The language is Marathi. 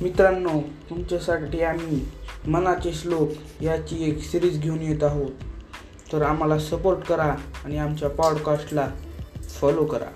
मित्रांनो तुमच्यासाठी आम्ही मनाचे श्लोक याची एक सिरीज घेऊन येत आहोत. तर आम्हाला सपोर्ट करा आणि आमच्या पॉडकास्टला फॉलो करा.